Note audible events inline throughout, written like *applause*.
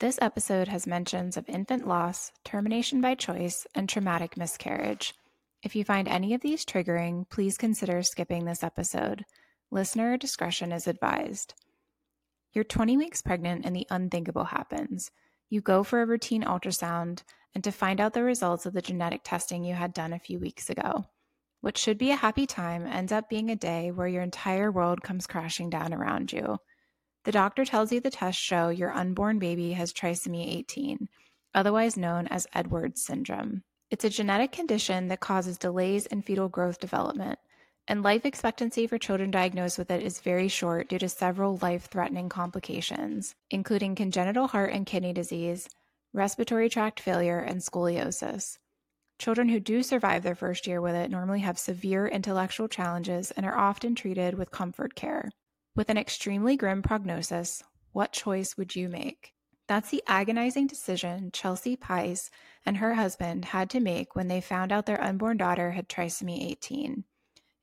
This episode has mentions of infant loss, termination by choice, and traumatic miscarriage. If you find any of these triggering, please consider skipping this episode. Listener discretion is advised. You're 20 weeks pregnant and the unthinkable happens. You go for a routine ultrasound and to find out the results of the genetic testing you had done a few weeks ago. What should be a happy time ends up being a day where your entire world comes crashing down around you. The doctor tells you the tests show your unborn baby has trisomy 18, otherwise known as Edwards syndrome. It's a genetic condition that causes delays in fetal growth development, and life expectancy for children diagnosed with it is very short due to several life threatening complications, including congenital heart and kidney disease, respiratory tract failure, and scoliosis. Children who do survive their first year with it normally have severe intellectual challenges and are often treated with comfort care. With an extremely grim prognosis, what choice would you make? That's the agonizing decision Chelsea Paiz and her husband had to make when they found out their unborn daughter had trisomy 18.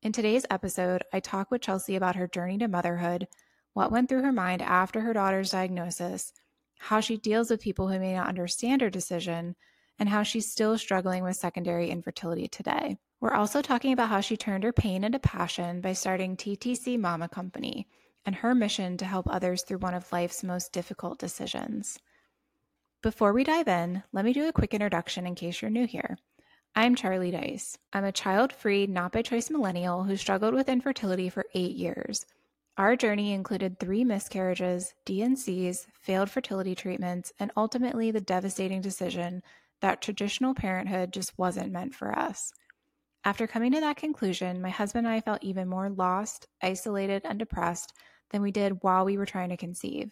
In today's episode, I talk with Chelsea about her journey to motherhood, what went through her mind after her daughter's diagnosis, how she deals with people who may not understand her decision, and how she's still struggling with secondary infertility today. We're also talking about how she turned her pain into passion by starting TTC Mama Company and her mission to help others through one of life's most difficult decisions. Before we dive in, let me do a quick introduction in case you're new here. I'm Charlie Dice. I'm a child free, not by choice millennial who struggled with infertility for eight years. Our journey included three miscarriages, D&Cs, failed fertility treatments, and ultimately the devastating decision that traditional parenthood just wasn't meant for us. After coming to that conclusion, my husband and I felt even more lost, isolated, and depressed than we did while we were trying to conceive.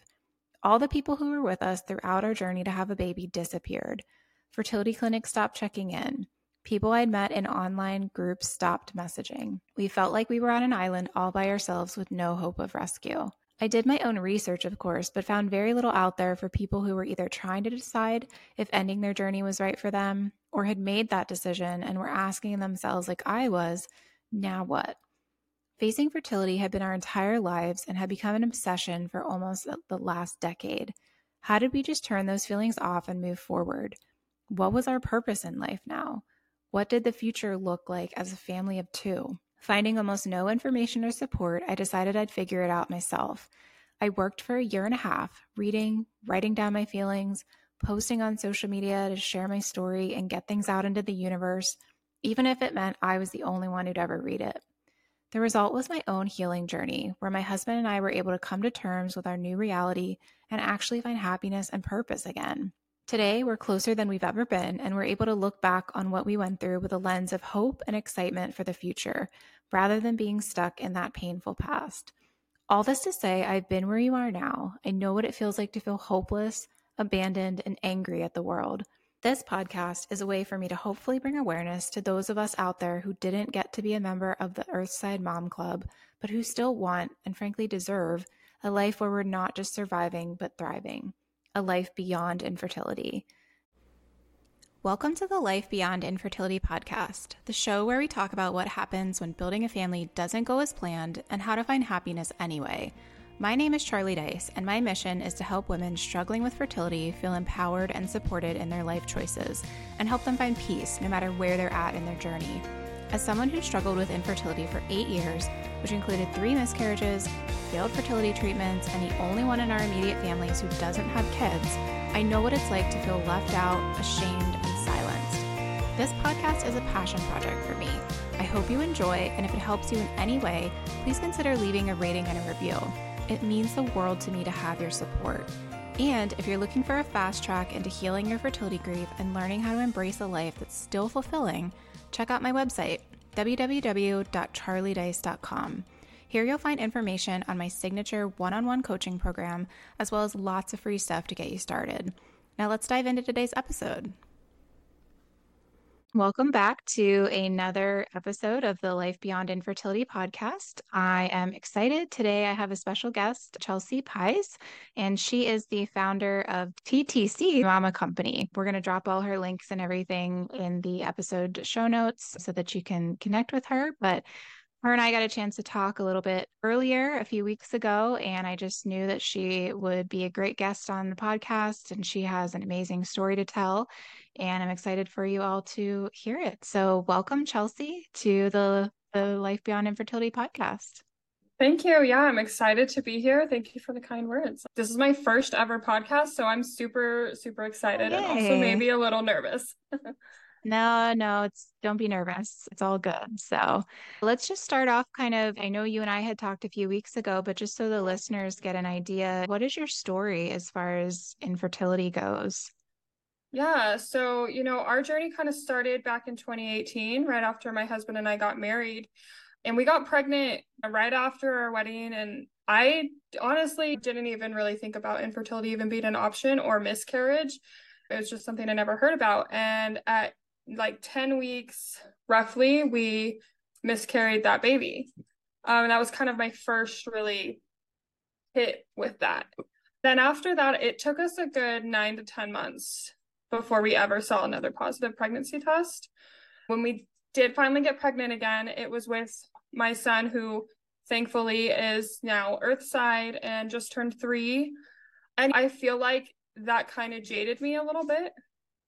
All the people who were with us throughout our journey to have a baby disappeared. Fertility clinics stopped checking in. People I'd met in online groups stopped messaging. We felt like we were on an island all by ourselves with no hope of rescue. I did my own research, of course, but found very little out there for people who were either trying to decide if ending their journey was right for them or had made that decision and were asking themselves, like I was, now what? Facing fertility had been our entire lives and had become an obsession for almost the last decade. How did we just turn those feelings off and move forward? What was our purpose in life now? What did the future look like as a family of two? Finding almost no information or support, I decided I'd figure it out myself. I worked for a year and a half, reading, writing down my feelings, posting on social media to share my story and get things out into the universe, even if it meant I was the only one who'd ever read it. The result was my own healing journey, where my husband and I were able to come to terms with our new reality and actually find happiness and purpose again. Today, we're closer than we've ever been, and we're able to look back on what we went through with a lens of hope and excitement for the future, rather than being stuck in that painful past. All this to say, I've been where you are now. I know what it feels like to feel hopeless, abandoned, and angry at the world. This podcast is a way for me to hopefully bring awareness to those of us out there who didn't get to be a member of the Earthside Mom Club, but who still want and frankly deserve a life where we're not just surviving, but thriving, a life beyond infertility. Welcome to the Life Beyond Infertility podcast, the show where we talk about what happens when building a family doesn't go as planned and how to find happiness anyway. My name is Charlie Dice, and my mission is to help women struggling with fertility feel empowered and supported in their life choices and help them find peace no matter where they're at in their journey. As someone who struggled with infertility for eight years, which included three miscarriages, failed fertility treatments, and the only one in our immediate families who doesn't have kids, I know what it's like to feel left out, ashamed, and silenced. this podcast is a passion project for me. I hope you enjoy, and if it helps you in any way, please consider leaving a rating and a review. It means the world to me to have your support. And if you're looking for a fast track into healing your fertility grief and learning how to embrace a life that's still fulfilling, check out my website, www.charliedice.com. Here you'll find information on my signature one on one coaching program, as well as lots of free stuff to get you started. Now let's dive into today's episode. Welcome back to another episode of the Life Beyond Infertility podcast. I am excited. Today I have a special guest, Chelsea Paiz, and she is the founder of TTC Mama Company. We're going to drop all her links and everything in the episode show notes so that you can connect with her. But her and I got a chance to talk a little bit earlier a few weeks ago, and I just knew that she would be a great guest on the podcast, and she has an amazing story to tell. And I'm excited for you all to hear it. So, welcome, Chelsea, to the, the Life Beyond Infertility podcast. Thank you. Yeah, I'm excited to be here. Thank you for the kind words. This is my first ever podcast, so I'm super, super excited Yay. and also maybe a little nervous. *laughs* No, no, it's don't be nervous. It's all good. So let's just start off kind of. I know you and I had talked a few weeks ago, but just so the listeners get an idea, what is your story as far as infertility goes? Yeah, so you know, our journey kind of started back in 2018, right after my husband and I got married. And we got pregnant right after our wedding. And I honestly didn't even really think about infertility even being an option or miscarriage. It was just something I never heard about. And at like 10 weeks roughly, we miscarried that baby. Um, and that was kind of my first really hit with that. Then after that, it took us a good nine to 10 months before we ever saw another positive pregnancy test. When we did finally get pregnant again, it was with my son, who thankfully is now Earthside and just turned three. And I feel like that kind of jaded me a little bit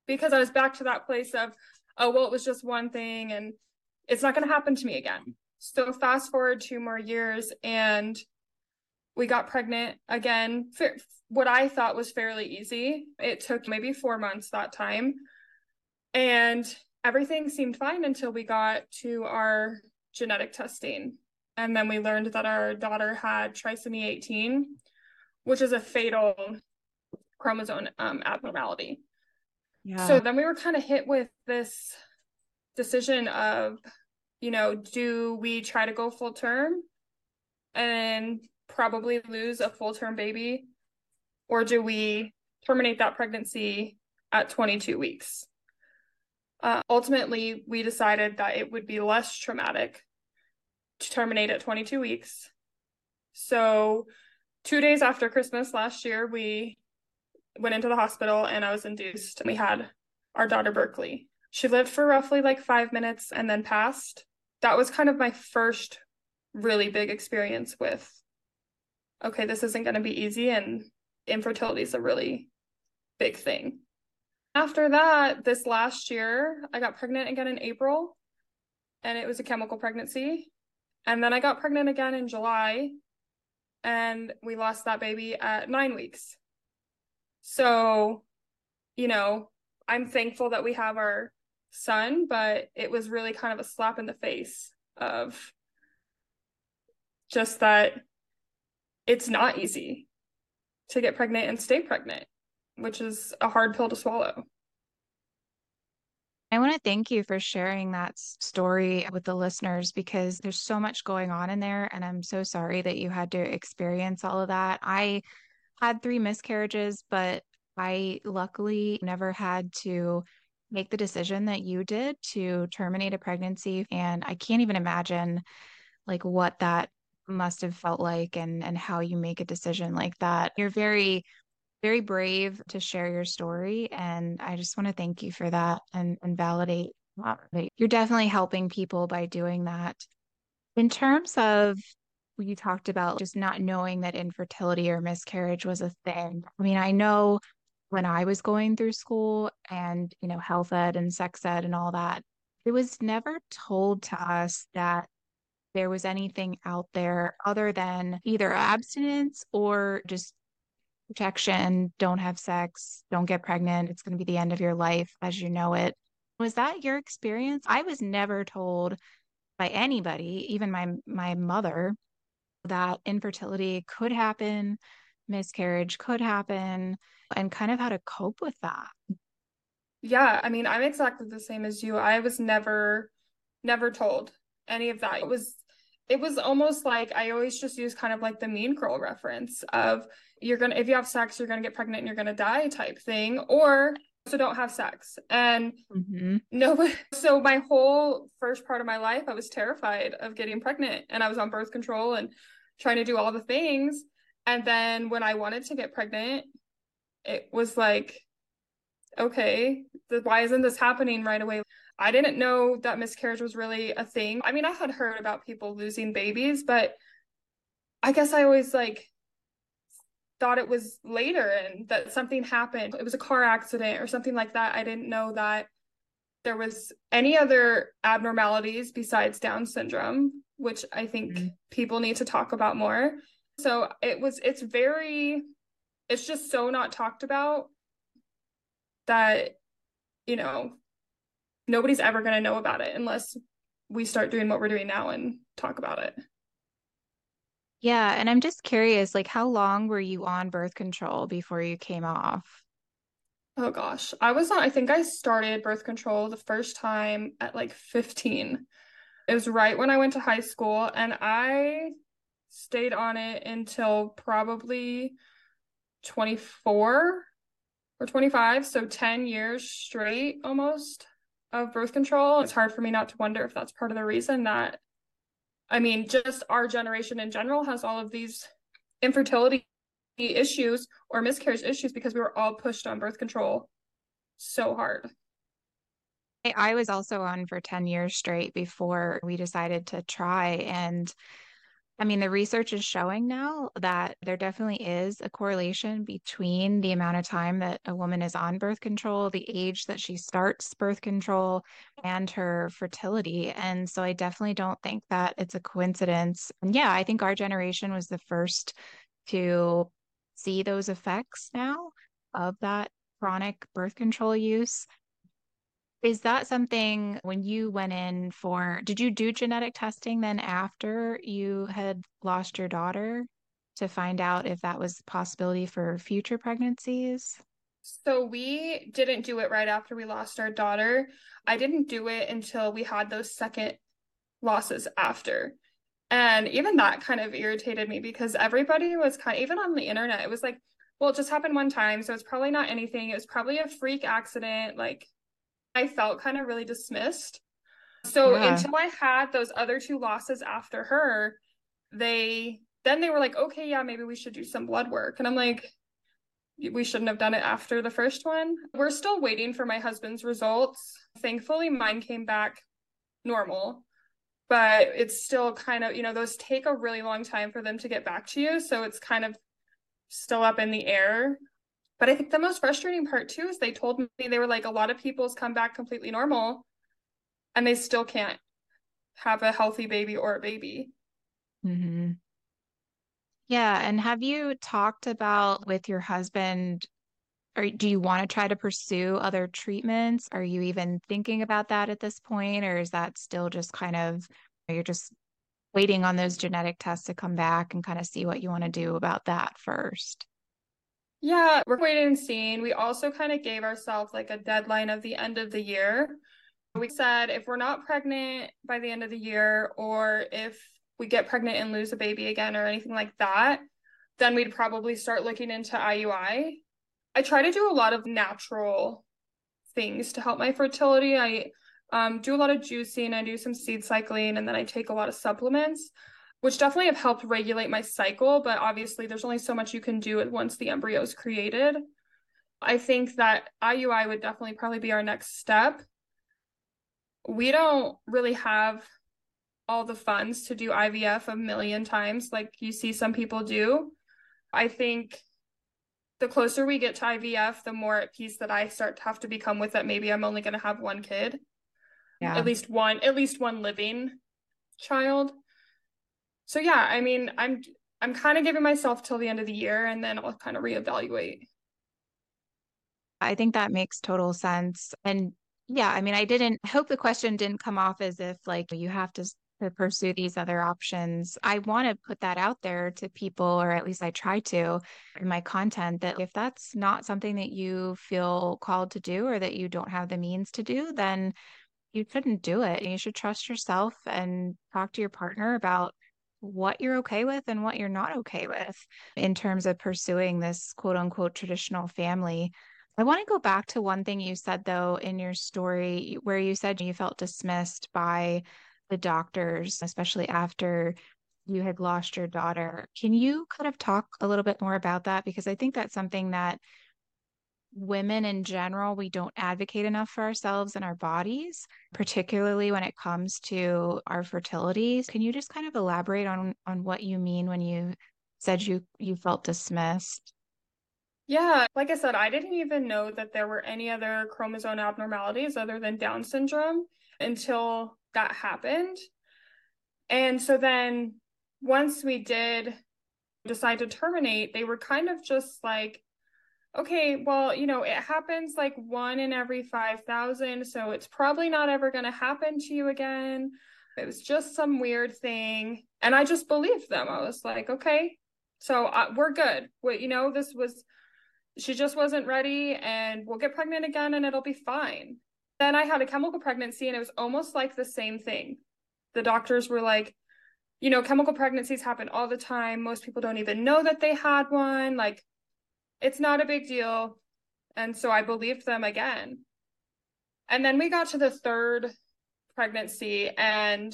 because I was back to that place of, oh, well, it was just one thing and it's not going to happen to me again. So fast forward two more years and we got pregnant again. What I thought was fairly easy. It took maybe four months that time. And everything seemed fine until we got to our genetic testing. And then we learned that our daughter had trisomy 18, which is a fatal chromosome um, abnormality. Yeah. So then we were kind of hit with this decision of, you know, do we try to go full term and probably lose a full term baby, or do we terminate that pregnancy at 22 weeks? Uh, ultimately, we decided that it would be less traumatic to terminate at 22 weeks. So, two days after Christmas last year, we went into the hospital and I was induced. We had our daughter Berkeley. She lived for roughly like five minutes and then passed. That was kind of my first really big experience with okay, this isn't going to be easy and infertility is a really big thing. After that, this last year, I got pregnant again in April and it was a chemical pregnancy. And then I got pregnant again in July and we lost that baby at nine weeks. So, you know, I'm thankful that we have our son, but it was really kind of a slap in the face of just that it's not easy to get pregnant and stay pregnant, which is a hard pill to swallow. I want to thank you for sharing that story with the listeners because there's so much going on in there. And I'm so sorry that you had to experience all of that. I had three miscarriages, but I luckily never had to make the decision that you did to terminate a pregnancy. And I can't even imagine like what that must have felt like and and how you make a decision like that. You're very very brave to share your story. And I just want to thank you for that and, and validate you're definitely helping people by doing that. In terms of you talked about just not knowing that infertility or miscarriage was a thing. I mean, I know when I was going through school and, you know, health ed and sex ed and all that, it was never told to us that there was anything out there other than either abstinence or just protection, don't have sex, don't get pregnant. It's going to be the end of your life as you know it. Was that your experience? I was never told by anybody, even my my mother, that infertility could happen, miscarriage could happen, and kind of how to cope with that. Yeah, I mean, I'm exactly the same as you. I was never never told any of that. It was it was almost like I always just use kind of like the mean girl reference of you're gonna if you have sex, you're gonna get pregnant and you're gonna die type thing, or so don't have sex. And mm-hmm. no, *laughs* so my whole first part of my life, I was terrified of getting pregnant and I was on birth control and trying to do all the things. And then when I wanted to get pregnant, it was like, okay, the, why isn't this happening right away? I didn't know that miscarriage was really a thing. I mean, I had heard about people losing babies, but I guess I always like thought it was later and that something happened. It was a car accident or something like that. I didn't know that there was any other abnormalities besides Down syndrome, which I think mm-hmm. people need to talk about more. So it was, it's very, it's just so not talked about that, you know, nobody's ever going to know about it unless we start doing what we're doing now and talk about it. Yeah, and I'm just curious, like how long were you on birth control before you came off? Oh gosh, I was on, I think I started birth control the first time at like 15. It was right when I went to high school, and I stayed on it until probably 24 or 25, so 10 years straight almost of birth control. It's hard for me not to wonder if that's part of the reason that I mean, just our generation in general has all of these infertility issues or miscarriage issues because we were all pushed on birth control so hard. I was also on for 10 years straight before we decided to try. And I mean, the research is showing now that there definitely is a correlation between the amount of time that a woman is on birth control, the age that she starts birth control, and her fertility. And so I definitely don't think that it's a coincidence. And yeah, I think our generation was the first to see those effects now of that chronic birth control use. Is that something when you went in for, did you do genetic testing then after you had lost your daughter to find out if that was a possibility for future pregnancies? So we didn't do it right after we lost our daughter. I didn't do it until we had those second losses after. And even that kind of irritated me because everybody was kind of, even on the internet, it was like, well, it just happened one time. So it's probably not anything. It was probably a freak accident. Like I felt kind of really dismissed. So yeah. until I had those other two losses after her, they then they were like, okay, yeah, maybe we should do some blood work. And I'm like, we shouldn't have done it after the first one. We're still waiting for my husband's results. Thankfully, mine came back normal, but it's still kind of, you know, those take a really long time for them to get back to you. So it's kind of still up in the air. But I think the most frustrating part too is they told me they were like a lot of people's come back completely normal and they still can't have a healthy baby or a baby. Mm-hmm. Yeah. And have you talked about with your husband, or do you want to try to pursue other treatments? Are you even thinking about that at this point? Or is that still just kind of, you're just waiting on those genetic tests to come back and kind of see what you want to do about that first? Yeah, we're waiting and seeing. We also kind of gave ourselves like a deadline of the end of the year. We said if we're not pregnant by the end of the year, or if we get pregnant and lose a baby again, or anything like that, then we'd probably start looking into IUI. I try to do a lot of natural things to help my fertility. I um, do a lot of juicing, I do some seed cycling, and then I take a lot of supplements which definitely have helped regulate my cycle. But obviously, there's only so much you can do it once the embryo is created. I think that IUI would definitely probably be our next step. We don't really have all the funds to do IVF a million times like you see some people do. I think the closer we get to IVF, the more at peace that I start to have to become with that maybe I'm only going to have one kid. Yeah. At least one at least one living child so yeah, I mean, I'm I'm kind of giving myself till the end of the year and then I'll kind of reevaluate. I think that makes total sense. And yeah, I mean, I didn't hope the question didn't come off as if like you have to to pursue these other options. I want to put that out there to people, or at least I try to in my content, that if that's not something that you feel called to do or that you don't have the means to do, then you shouldn't do it. You should trust yourself and talk to your partner about what you're okay with and what you're not okay with in terms of pursuing this quote unquote traditional family. I want to go back to one thing you said though in your story where you said you felt dismissed by the doctors, especially after you had lost your daughter. Can you kind of talk a little bit more about that? Because I think that's something that women in general, we don't advocate enough for ourselves and our bodies, particularly when it comes to our fertility. Can you just kind of elaborate on on what you mean when you said you you felt dismissed? Yeah, like I said, I didn't even know that there were any other chromosome abnormalities other than Down syndrome until that happened. And so then once we did decide to terminate, they were kind of just like, okay, well, you know, it happens like one in every 5,000. So it's probably not ever going to happen to you again. It was just some weird thing. And I just believed them. I was like, okay, so uh, we're good. What, you know, this was, she just wasn't ready and we'll get pregnant again and it'll be fine. Then I had a chemical pregnancy and it was almost like the same thing. The doctors were like, you know, chemical pregnancies happen all the time. Most people don't even know that they had one. Like, it's not a big deal. And so I believed them again. And then we got to the third pregnancy, and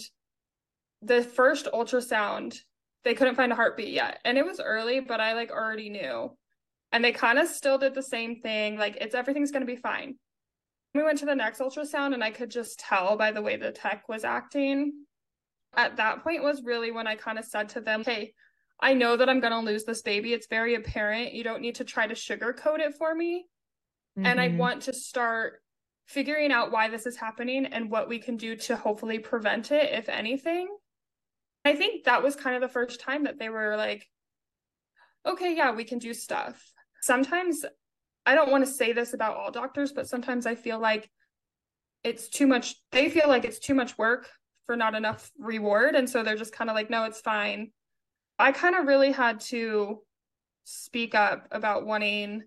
the first ultrasound, they couldn't find a heartbeat yet. And it was early, but I like already knew. And they kind of still did the same thing like, it's everything's going to be fine. We went to the next ultrasound, and I could just tell by the way the tech was acting at that point was really when I kind of said to them, Hey, I know that I'm going to lose this baby. It's very apparent. You don't need to try to sugarcoat it for me. Mm-hmm. And I mm-hmm. want to start figuring out why this is happening and what we can do to hopefully prevent it, if anything. I think that was kind of the first time that they were like, okay, yeah, we can do stuff. Sometimes I don't want to say this about all doctors, but sometimes I feel like it's too much, they feel like it's too much work for not enough reward. And so they're just kind of like, no, it's fine. I kind of really had to speak up about wanting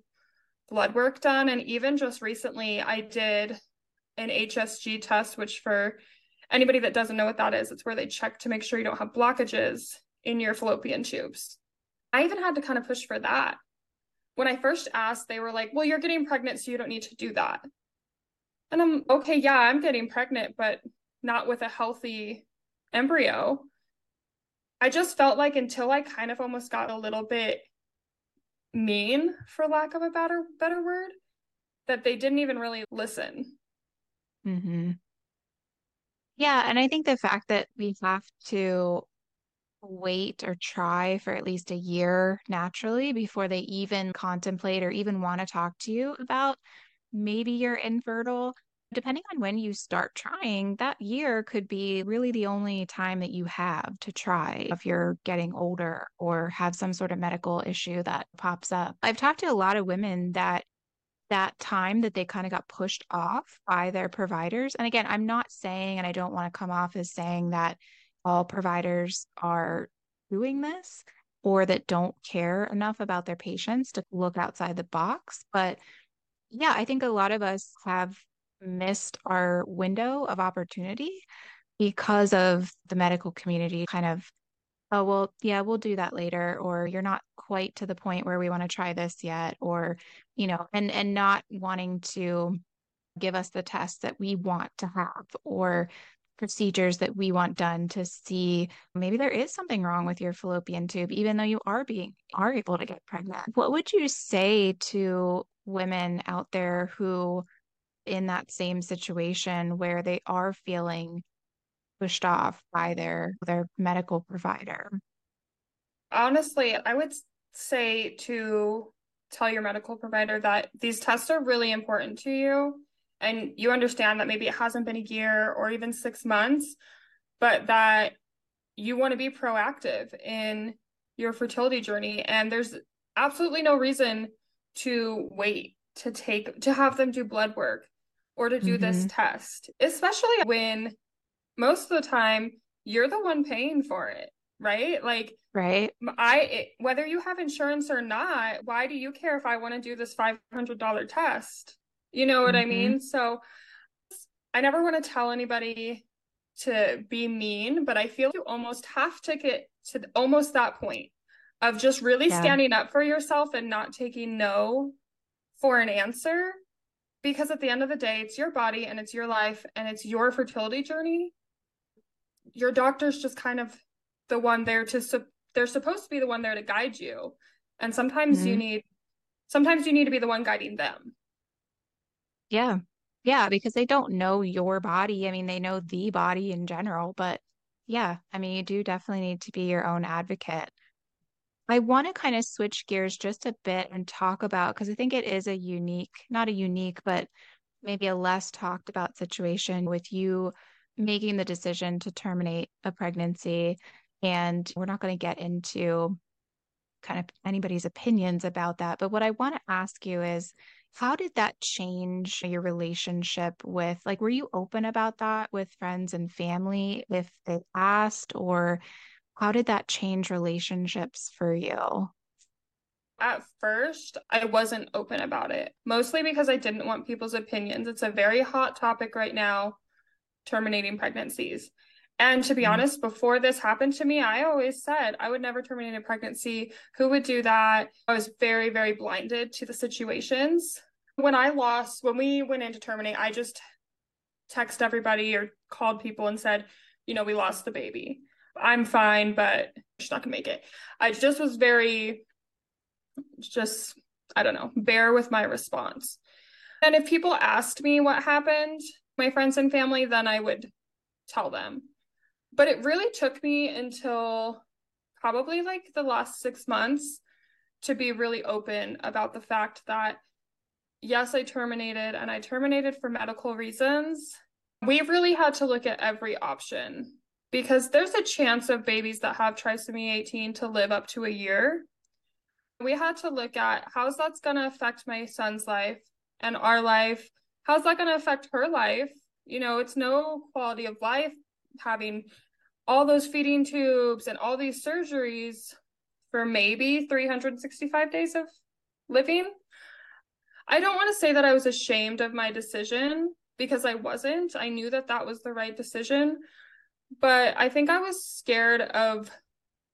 blood work done. And even just recently, I did an HSG test, which for anybody that doesn't know what that is, it's where they check to make sure you don't have blockages in your fallopian tubes. I even had to kind of push for that. When I first asked, they were like, well, you're getting pregnant, so you don't need to do that. And I'm okay, yeah, I'm getting pregnant, but not with a healthy embryo. I just felt like until I kind of almost got a little bit mean, for lack of a better better word, that they didn't even really listen. Mm-hmm. Yeah, and I think the fact that we have to wait or try for at least a year naturally before they even contemplate or even want to talk to you about maybe you're infertile Depending on when you start trying, that year could be really the only time that you have to try if you're getting older or have some sort of medical issue that pops up. I've talked to a lot of women that that time that they kind of got pushed off by their providers. And again, I'm not saying, and I don't want to come off as saying that all providers are doing this or that don't care enough about their patients to look outside the box. But yeah, I think a lot of us have missed our window of opportunity because of the medical community kind of oh well yeah we'll do that later or you're not quite to the point where we want to try this yet or you know and and not wanting to give us the tests that we want to have or procedures that we want done to see maybe there is something wrong with your fallopian tube even though you are being are able to get pregnant. What would you say to women out there who in that same situation where they are feeling pushed off by their their medical provider. Honestly i would say to tell your medical provider that these tests are really important to you and you understand that maybe it hasn't been a year or even 6 months but that you want to be proactive in your fertility journey and there's absolutely no reason to wait to take to have them do blood work or to do mm-hmm. this test, especially when most of the time you're the one paying for it, right? Like, right. I, it, whether you have insurance or not, why do you care if I want to do this $500 test? You know what mm-hmm. I mean? So I never want to tell anybody to be mean, but I feel you almost have to get to almost that point of just really yeah. standing up for yourself and not taking no for an answer because at the end of the day it's your body and it's your life and it's your fertility journey your doctor's just kind of the one there to su- they're supposed to be the one there to guide you and sometimes mm-hmm. you need sometimes you need to be the one guiding them Yeah. Yeah, because they don't know your body. I mean, they know the body in general, but yeah, I mean, you do definitely need to be your own advocate. I want to kind of switch gears just a bit and talk about, because I think it is a unique, not a unique, but maybe a less talked about situation with you making the decision to terminate a pregnancy. And we're not going to get into kind of anybody's opinions about that. But what I want to ask you is, how did that change your relationship with, like, were you open about that with friends and family if they asked, or how did that change relationships for you? At first, I wasn't open about it, mostly because I didn't want people's opinions. It's a very hot topic right now, terminating pregnancies. And to be mm-hmm. honest, before this happened to me, I always said I would never terminate a pregnancy. Who would do that? I was very, very blinded to the situations. When I lost, when we went in to terminate, I just text everybody or called people and said, you know, we lost the baby. I'm fine, but she's not gonna make it. I just was very, just, I don't know, bear with my response. And if people asked me what happened, my friends and family, then I would tell them but it really took me until probably like the last six months to be really open about the fact that yes, I terminated and I terminated for medical reasons. We really had to look at every option because there's a chance of babies that have trisomy 18 to live up to a year. We had to look at how's that's going to affect my son's life and our life. How's that going to affect her life? You know, it's no quality of life having all those feeding tubes and all these surgeries for maybe 365 days of living. I don't want to say that I was ashamed of my decision because I wasn't. I knew that that was the right decision. But I think I was scared of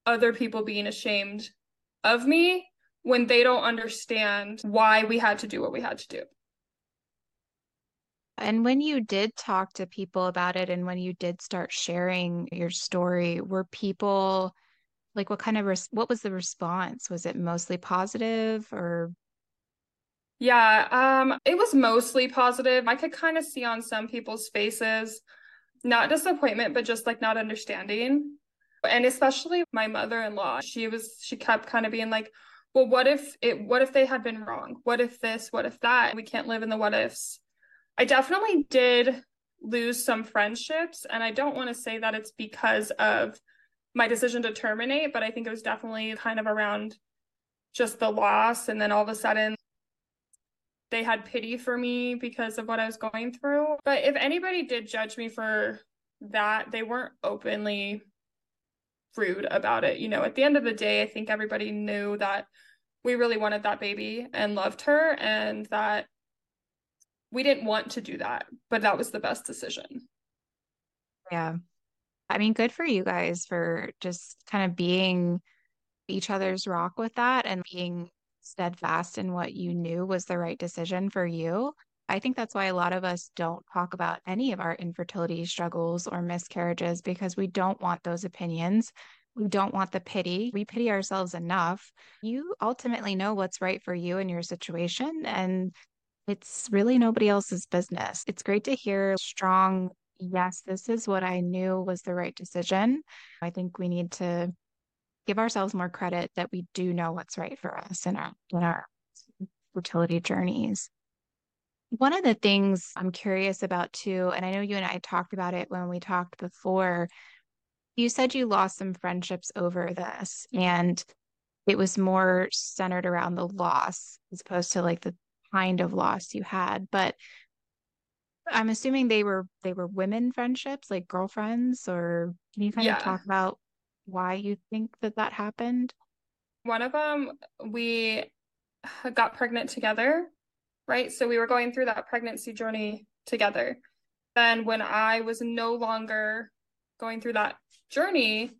other people being ashamed of me when they don't understand why we had to do what we had to do. And when you did talk to people about it and when you did start sharing your story, were people like what kind of res- what was the response? Was it mostly positive or Yeah, um it was mostly positive. I could kind of see on some people's faces not disappointment but just like not understanding. And especially my mother-in-law, she was she kept kind of being like, "Well, what if it what if they had been wrong? What if this? What if that? We can't live in the what ifs." I definitely did lose some friendships. And I don't want to say that it's because of my decision to terminate, but I think it was definitely kind of around just the loss. And then all of a sudden, they had pity for me because of what I was going through. But if anybody did judge me for that, they weren't openly rude about it. You know, at the end of the day, I think everybody knew that we really wanted that baby and loved her and that we didn't want to do that, but that was the best decision. Yeah. I mean, good for you guys for just kind of being each other's rock with that and being steadfast in what you knew was the right decision for you. I think that's why a lot of us don't talk about any of our infertility struggles or miscarriages because we don't want those opinions. We don't want the pity. We pity ourselves enough. You ultimately know what's right for you and your situation. And it's really nobody else's business. It's great to hear strong, yes, this is what I knew was the right decision. I think we need to give ourselves more credit that we do know what's right for us in our in our fertility journeys. One of the things I'm curious about too, and I know you and I talked about it when we talked before, you said you lost some friendships over this and it was more centered around the loss as opposed to like the kind of loss you had but i'm assuming they were they were women friendships like girlfriends or can you kind yeah. of talk about why you think that that happened one of them we got pregnant together right so we were going through that pregnancy journey together then when i was no longer going through that journey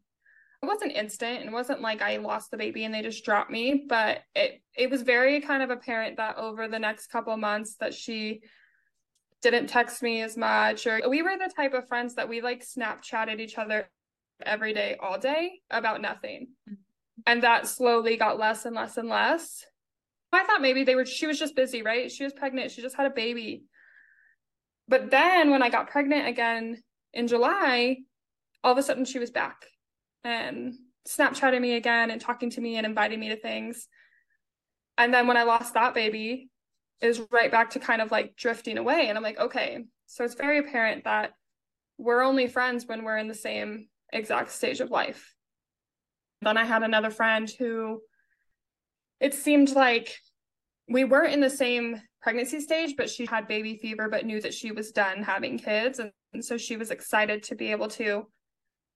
it wasn't instant. It wasn't like I lost the baby and they just dropped me, but it it was very kind of apparent that over the next couple months that she didn't text me as much or we were the type of friends that we like snapchatted each other every day all day about nothing. Mm-hmm. And that slowly got less and less and less. I thought maybe they were she was just busy, right? She was pregnant, she just had a baby. But then when I got pregnant again in July, all of a sudden she was back and Snapchatting me again and talking to me and inviting me to things. And then when I lost that baby, it was right back to kind of like drifting away. And I'm like, okay. So it's very apparent that we're only friends when we're in the same exact stage of life. Then I had another friend who it seemed like we weren't in the same pregnancy stage, but she had baby fever, but knew that she was done having kids. And, and so she was excited to be able to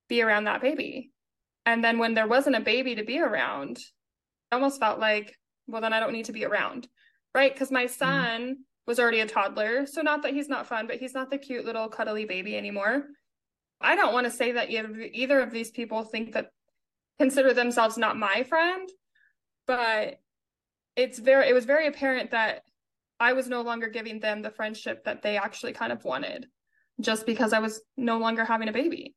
be around that baby. And then when there wasn't a baby to be around, I almost felt like, well, then I don't need to be around. Right. Because my mm-hmm. son mm. was already a toddler. So not that he's not fun, but he's not the cute little cuddly baby anymore. I don't want to say that either of these people think that consider themselves not my friend, but it's very it was very apparent that I was no longer giving them the friendship that they actually kind of wanted just because I was no longer having a baby.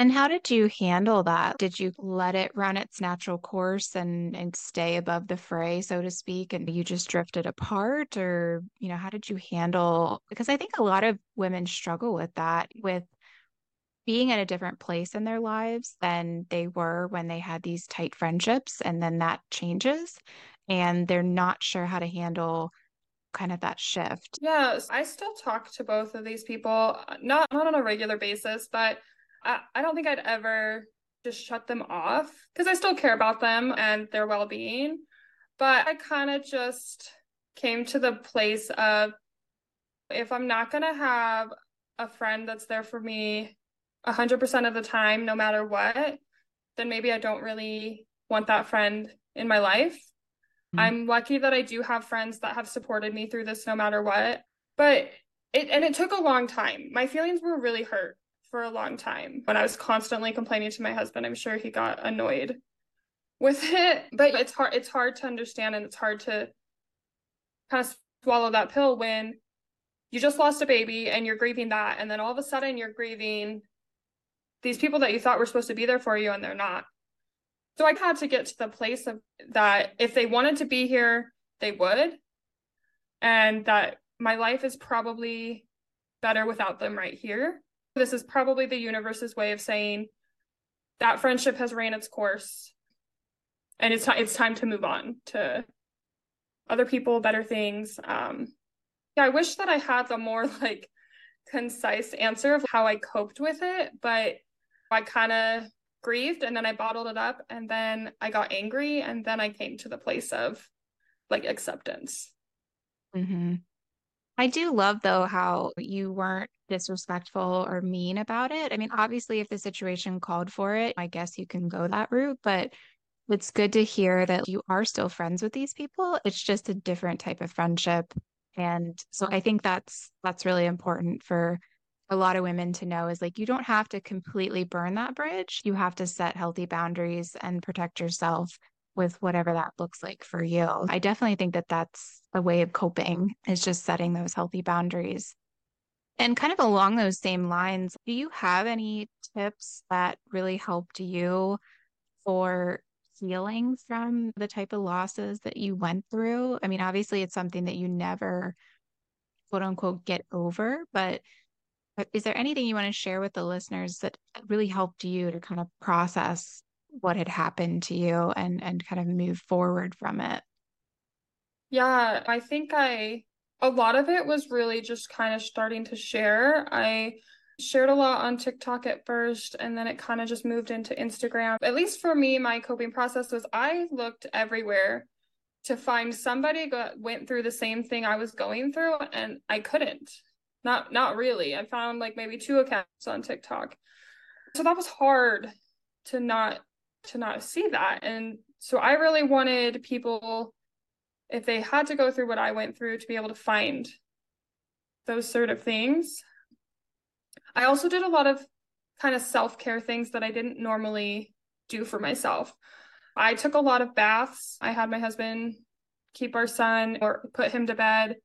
And how did you handle that? Did you let it run its natural course and and stay above the fray, so to speak, and you just drifted apart or, you know, how did you handle because I think a lot of women struggle with that with being at a different place in their lives than they were when they had these tight friendships and then that changes and they're not sure how to handle kind of that shift. Yes, I still talk to both of these people, uh, not not on a regular basis, but I, I don't think I'd ever just shut them off because I still care about them and their well being. But I kind of just came to the place of if I'm not going to have a friend that's there for me 100% of the time, no matter what, then maybe I don't really want that friend in my life. Mm-hmm. I'm lucky that I do have friends that have supported me through this no matter what. But it, and it took a long time. My feelings were really hurt for a long time. When I was constantly complaining to my husband, I'm sure he got annoyed with *laughs* it. But it's hard it's hard to understand and it's hard to kind of swallow that pill when you just lost a baby and you're grieving that and then all of a sudden you're grieving these people that you thought were supposed to be there for you and they're not. So I had to get to the place of that if they wanted to be here, they would. And that my life is probably better without them right here. This is probably the universe's way of saying that friendship has ran its course and it's, it's time to move on to other people, better things. Um, yeah, I wish that I had the more *laughs* like concise answer of how I coped with it, but I kind of grieved and then I bottled it up and then I got angry and then I came to the place of like acceptance. Mm-hmm. I do love though how you weren't disrespectful or mean about it. I mean, obviously, if the situation called for it, I guess you can go that route, but it's good to hear that you are still friends with these people. It's just a different type of friendship. And so I think that's that's really important for a lot of women to know is like you don't have to completely burn that bridge. You have to set healthy boundaries and protect yourself with whatever that looks like for you. I definitely think that that's a way of coping is just setting those healthy boundaries. And kind of along those same lines, do you have any tips that really helped you for healing from the type of losses that you went through? I mean, obviously, it's something that you never, quote unquote, get over, but is there anything you want to share with the listeners that really helped you to kind of process what had happened to you and and kind of move forward from it? Yeah, I think I a lot of it was really just kind of starting to share. I shared a lot on TikTok at first, and then it kind of just moved into Instagram. At least for me, my coping process was I looked everywhere to find somebody that went through the same thing I was going through, and I couldn't. Not not really. I found like maybe two accounts on TikTok. So that was hard to not to not see that. And so I really wanted people if they had to go through what I went through to be able to find those sort of things. I also did a lot of kind of self care things that I didn't normally do for myself. I took a lot of baths. I had my husband keep our son or put him to bed.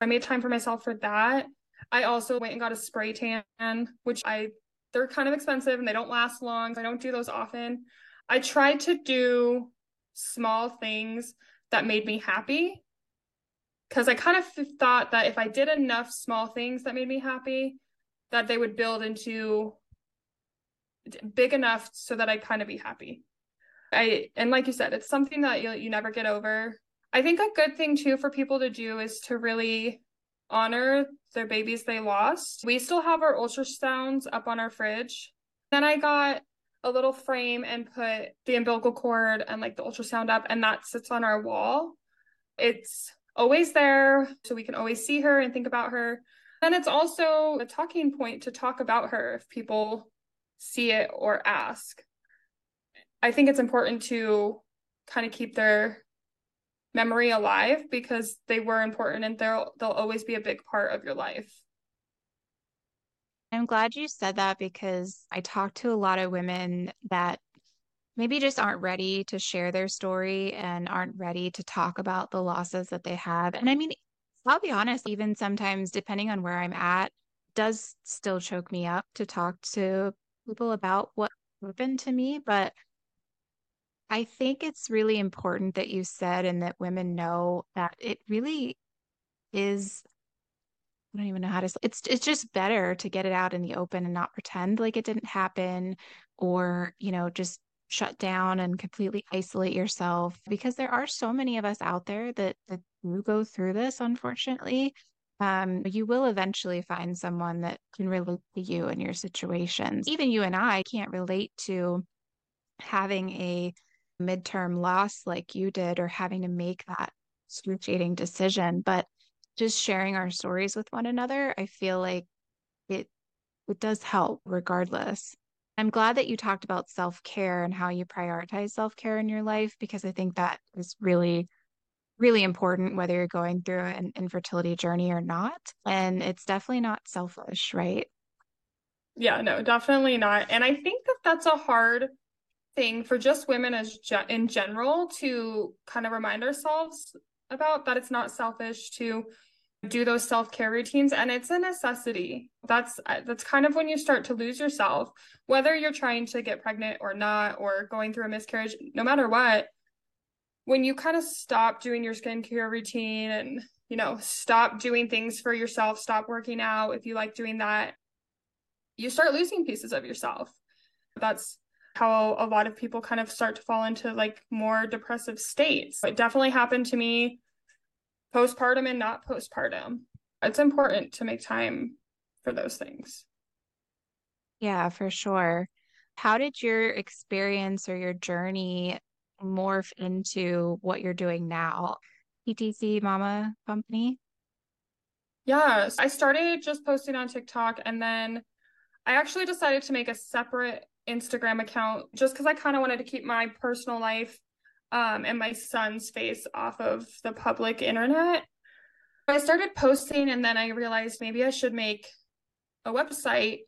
I made time for myself for that. I also went and got a spray tan, which I they're kind of expensive and they don't last long. I don't do those often. I tried to do small things that made me happy. because I kind of thought that if I did enough small things that made me happy, that they would build into big enough so that I'd kind of be happy. I and like you said, it's something that you you never get over. I think a good thing too for people to do is to really honor their babies they lost. We still have our ultrasounds up on our fridge. Then I got a little frame and put the umbilical cord and like the ultrasound up, and that sits on our wall. It's always there, so we can always see her and think about her. And it's also a talking point to talk about her if people see it or ask. I think it's important to kind of keep their memory alive because they were important and they'll they'll always be a big part of your life. I'm glad you said that because I talk to a lot of women that maybe just aren't ready to share their story and aren't ready to talk about the losses that they have. And I mean, I'll be honest, even sometimes, depending on where I'm at, does still choke me up to talk to people about what happened to me. But I think it's really important that you said and that women know that it really is I don't even know how to it's it's just better to get it out in the open and not pretend like it didn't happen or, you know, just shut down and completely isolate yourself because there are so many of us out there that that do go through this unfortunately. Um, you will eventually find someone that can relate to you and your situations. Even you and I can't relate to having a midterm loss like you did or having to make that excruciating decision but just sharing our stories with one another i feel like it it does help regardless. I'm glad that you talked about self-care and how you prioritize self-care in your life because i think that is really really important whether you're going through an infertility journey or not and it's definitely not selfish right? Yeah no definitely not and i think that that's a hard thing for just women as ge- in general to kind of remind ourselves about that it's not selfish to do those self-care routines and it's a necessity that's uh, that's kind of when you start to lose yourself whether you're trying to get pregnant or not or going through a miscarriage no matter what when you kind of stop doing your skincare routine and you know stop doing things for yourself stop working out if you like doing that you start losing pieces of yourself that's how a lot of people kind of start to fall into like more depressive states. It definitely happened to me postpartum and not postpartum. It's important to make time for those things. Yeah, for sure. How did your experience or your journey morph into what you're doing now? TTC Mama Company? Yes, I started just posting on TikTok and then I actually decided to make a separate Instagram account just because I kind of wanted to keep my personal life um, and my son's face off of the public internet. I started posting and then I realized maybe I should make a website.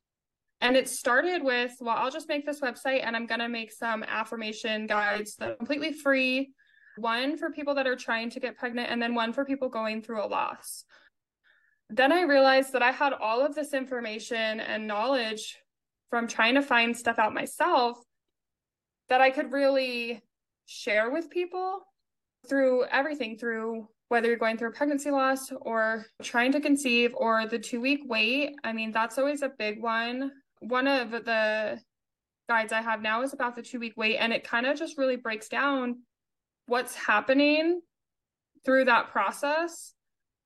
And it started with, well, I'll just make this website and I'm going to make some affirmation guides that are completely free. One for people that are trying to get pregnant, and then one for people going through a loss. Then I realized that I had all of this information and knowledge from trying to find stuff out myself that I could really share with people through everything through whether you're going through pregnancy loss or trying to conceive or the two week wait. I mean, that's always a big one. One of the guides I have now is about the two week wait, and it kind of just really breaks down what's happening through that process,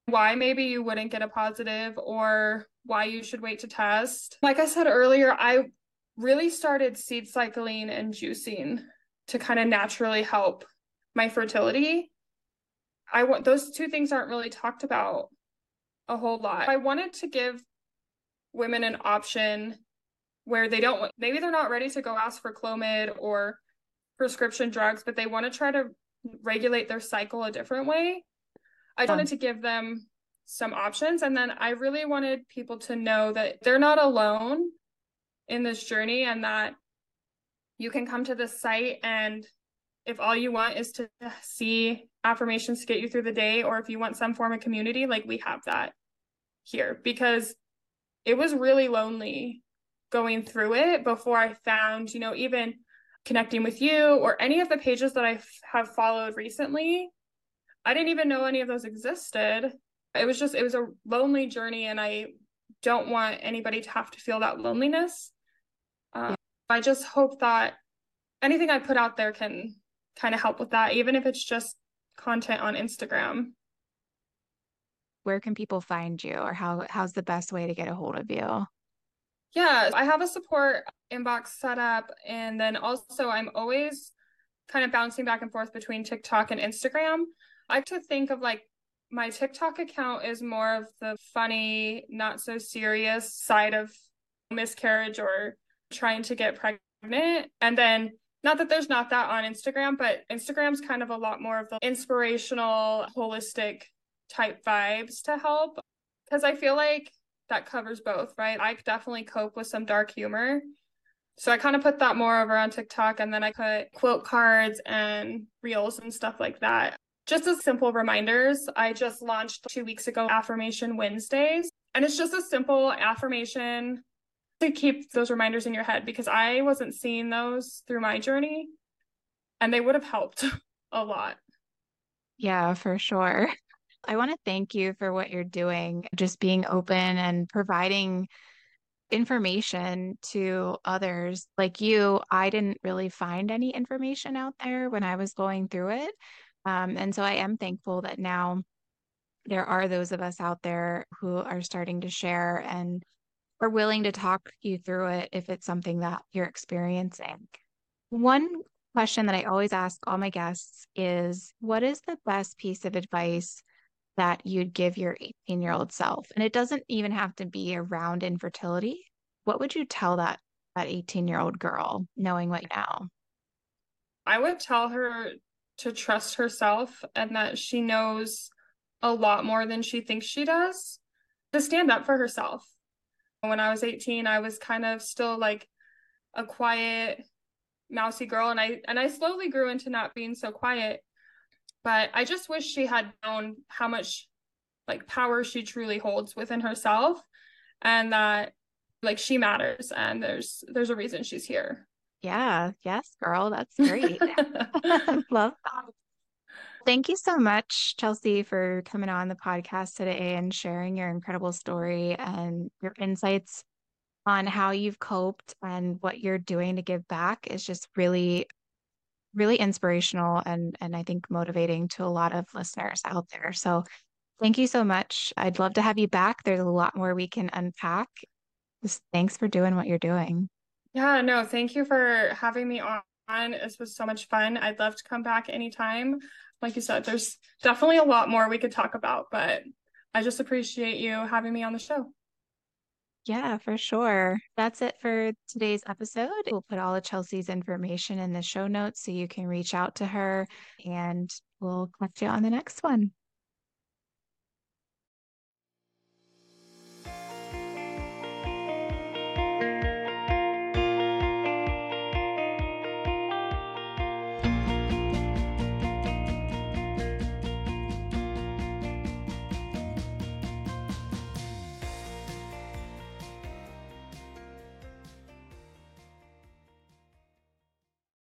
why maybe you wouldn't get a positive or why you should wait to test. Like I said earlier, I really started seed cycling and juicing to kind of naturally help my fertility. I want those two things aren't really talked about a whole lot. I wanted to give women an option where they don't maybe they're not ready to go ask for Clomid or prescription drugs, but they want to try to regulate their cycle a different way. I wanted to give them some options. And then I really wanted people to know that they're not alone in this journey and that you can come to this site and if all you want is to see affirmations to get you through the day or if you want some form of community like we have that here because it was really lonely going through it before i found you know even connecting with you or any of the pages that i have followed recently I didn't even know any of those existed. It was just, it was a lonely journey, and I don't want anybody to have to feel that loneliness. I just hope that anything I put out there can kind of help with that, even if it's just content on Instagram. Where can people find you, or how how's the best way to get a hold of you? Yeah, I have a support inbox set up, and then also I'm always kind of bouncing back and forth between TikTok and Instagram. I like to think of like my TikTok account is more of the funny, not so serious side of miscarriage or trying to get pregnant. And then, not that there's not that on Instagram, but Instagram's kind of a lot more of the inspirational, holistic type vibes to help. Because I feel like that covers both, right? I definitely cope with some dark humor. So I kind of put that more over on TikTok and then I put quote cards and reels and stuff like that. Just as simple reminders, I just launched two weeks ago Affirmation Wednesdays. And it's just a simple affirmation to keep those reminders in your head because I wasn't seeing those through my journey and they would have helped *laughs* a lot. Yeah, for sure. *laughs* I want to thank you for what you're doing, just being open and providing information to others like you. I didn't really find any information out there when I was going through it. Um, and so I am thankful that now there are those of us out there who are starting to share and are willing to talk you through it if it's something that you're experiencing. One question that I always ask all my guests is what is the best piece of advice that you'd give your 18 year old self? And it doesn't even have to be around infertility. What would you tell that that 18 year old girl knowing what now? I would tell her to trust herself and that she knows a lot more than she thinks she does to stand up for herself. When I was 18, I was kind of still like a quiet, mousy girl and I and I slowly grew into not being so quiet. But I just wish she had known how much like power she truly holds within herself and that like she matters and there's there's a reason she's here. Yeah, yes, girl, that's great. *laughs* *laughs* Love that. Thank you so much, Chelsea, for coming on the podcast today and sharing your incredible story and your insights on how you've coped and what you're doing to give back is just really really inspirational and and I think motivating to a lot of listeners out there. So thank you so much. I'd love to have you back. There's a lot more we can unpack. Just thanks for doing what you're doing. Yeah, no, thank you for having me on. This was so much fun. I'd love to come back anytime. Like you said, there's definitely a lot more we could talk about, but I just appreciate you having me on the show. Yeah, for sure. That's it for today's episode. We'll put all of Chelsea's information in the show notes so you can reach out to her and we'll catch you on the next one.